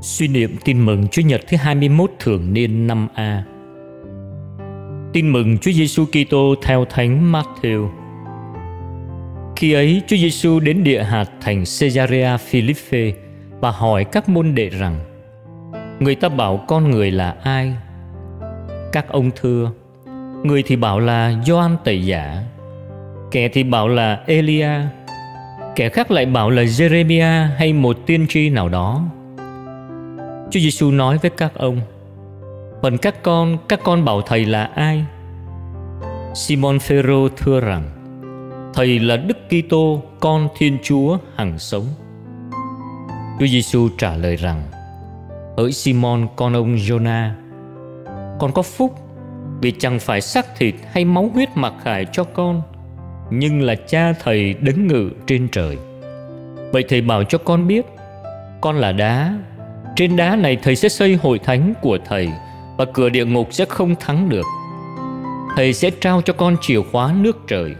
Suy niệm tin mừng Chúa Nhật thứ 21 thường niên năm A. Tin mừng Chúa Giêsu Kitô theo Thánh Matthew. Khi ấy, Chúa Giêsu đến địa hạt thành Caesarea Philippe và hỏi các môn đệ rằng: Người ta bảo con người là ai? Các ông thưa: Người thì bảo là Gioan Tẩy Giả, kẻ thì bảo là Elia, kẻ khác lại bảo là Jeremia hay một tiên tri nào đó Chúa Giêsu nói với các ông: "Phần các con, các con bảo thầy là ai?" Simon Phêrô thưa rằng: "Thầy là Đức Kitô, con Thiên Chúa hằng sống." Chúa Giêsu trả lời rằng: "Hỡi Simon con ông Jonah, con có phúc vì chẳng phải xác thịt hay máu huyết mặc khải cho con, nhưng là cha thầy đứng ngự trên trời. Vậy thầy bảo cho con biết, con là đá trên đá này thầy sẽ xây hội thánh của thầy và cửa địa ngục sẽ không thắng được. Thầy sẽ trao cho con chìa khóa nước trời.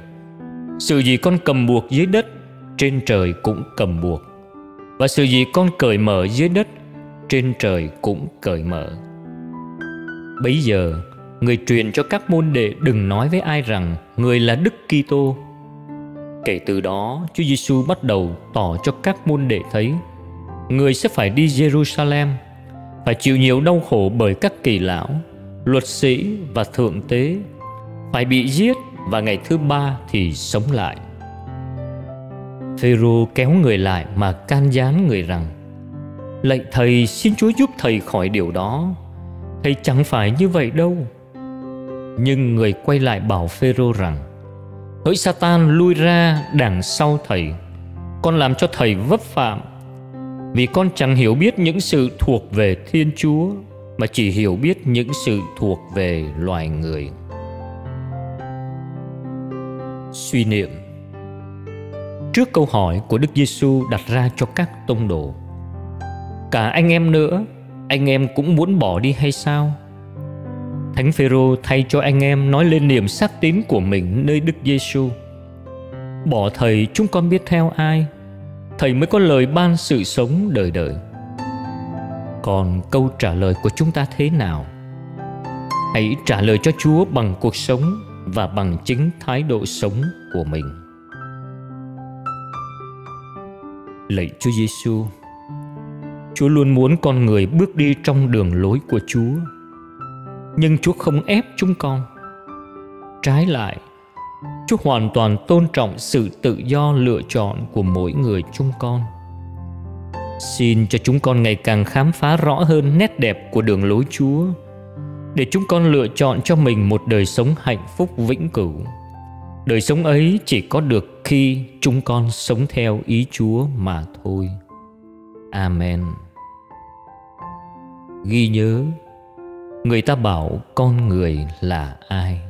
Sự gì con cầm buộc dưới đất, trên trời cũng cầm buộc. Và sự gì con cởi mở dưới đất, trên trời cũng cởi mở. Bấy giờ, người truyền cho các môn đệ đừng nói với ai rằng người là Đức Kitô. Kể từ đó, Chúa Giêsu bắt đầu tỏ cho các môn đệ thấy người sẽ phải đi Jerusalem, phải chịu nhiều đau khổ bởi các kỳ lão, luật sĩ và thượng tế, phải bị giết và ngày thứ ba thì sống lại. Phêrô kéo người lại mà can gián người rằng: Lạy thầy, xin Chúa giúp thầy khỏi điều đó. Thầy chẳng phải như vậy đâu. Nhưng người quay lại bảo Phêrô rằng: Hỡi Satan lui ra đằng sau thầy, con làm cho thầy vấp phạm vì con chẳng hiểu biết những sự thuộc về thiên chúa, mà chỉ hiểu biết những sự thuộc về loài người. Suy niệm. Trước câu hỏi của đức giêsu đặt ra cho các tông đồ, cả anh em nữa, anh em cũng muốn bỏ đi hay sao? Thánh phêrô thay cho anh em nói lên niềm xác tín của mình nơi đức giêsu, bỏ thầy, chúng con biết theo ai? Thầy mới có lời ban sự sống đời đời. Còn câu trả lời của chúng ta thế nào? Hãy trả lời cho chúa bằng cuộc sống và bằng chính thái độ sống của mình. Lạy chúa giêsu, chúa luôn muốn con người bước đi trong đường lối của chúa. Nhưng chúa không ép chúng con. Trái lại Chúa hoàn toàn tôn trọng sự tự do lựa chọn của mỗi người chúng con. Xin cho chúng con ngày càng khám phá rõ hơn nét đẹp của đường lối Chúa, để chúng con lựa chọn cho mình một đời sống hạnh phúc vĩnh cửu. Đời sống ấy chỉ có được khi chúng con sống theo ý Chúa mà thôi. Amen. Ghi nhớ, người ta bảo con người là ai?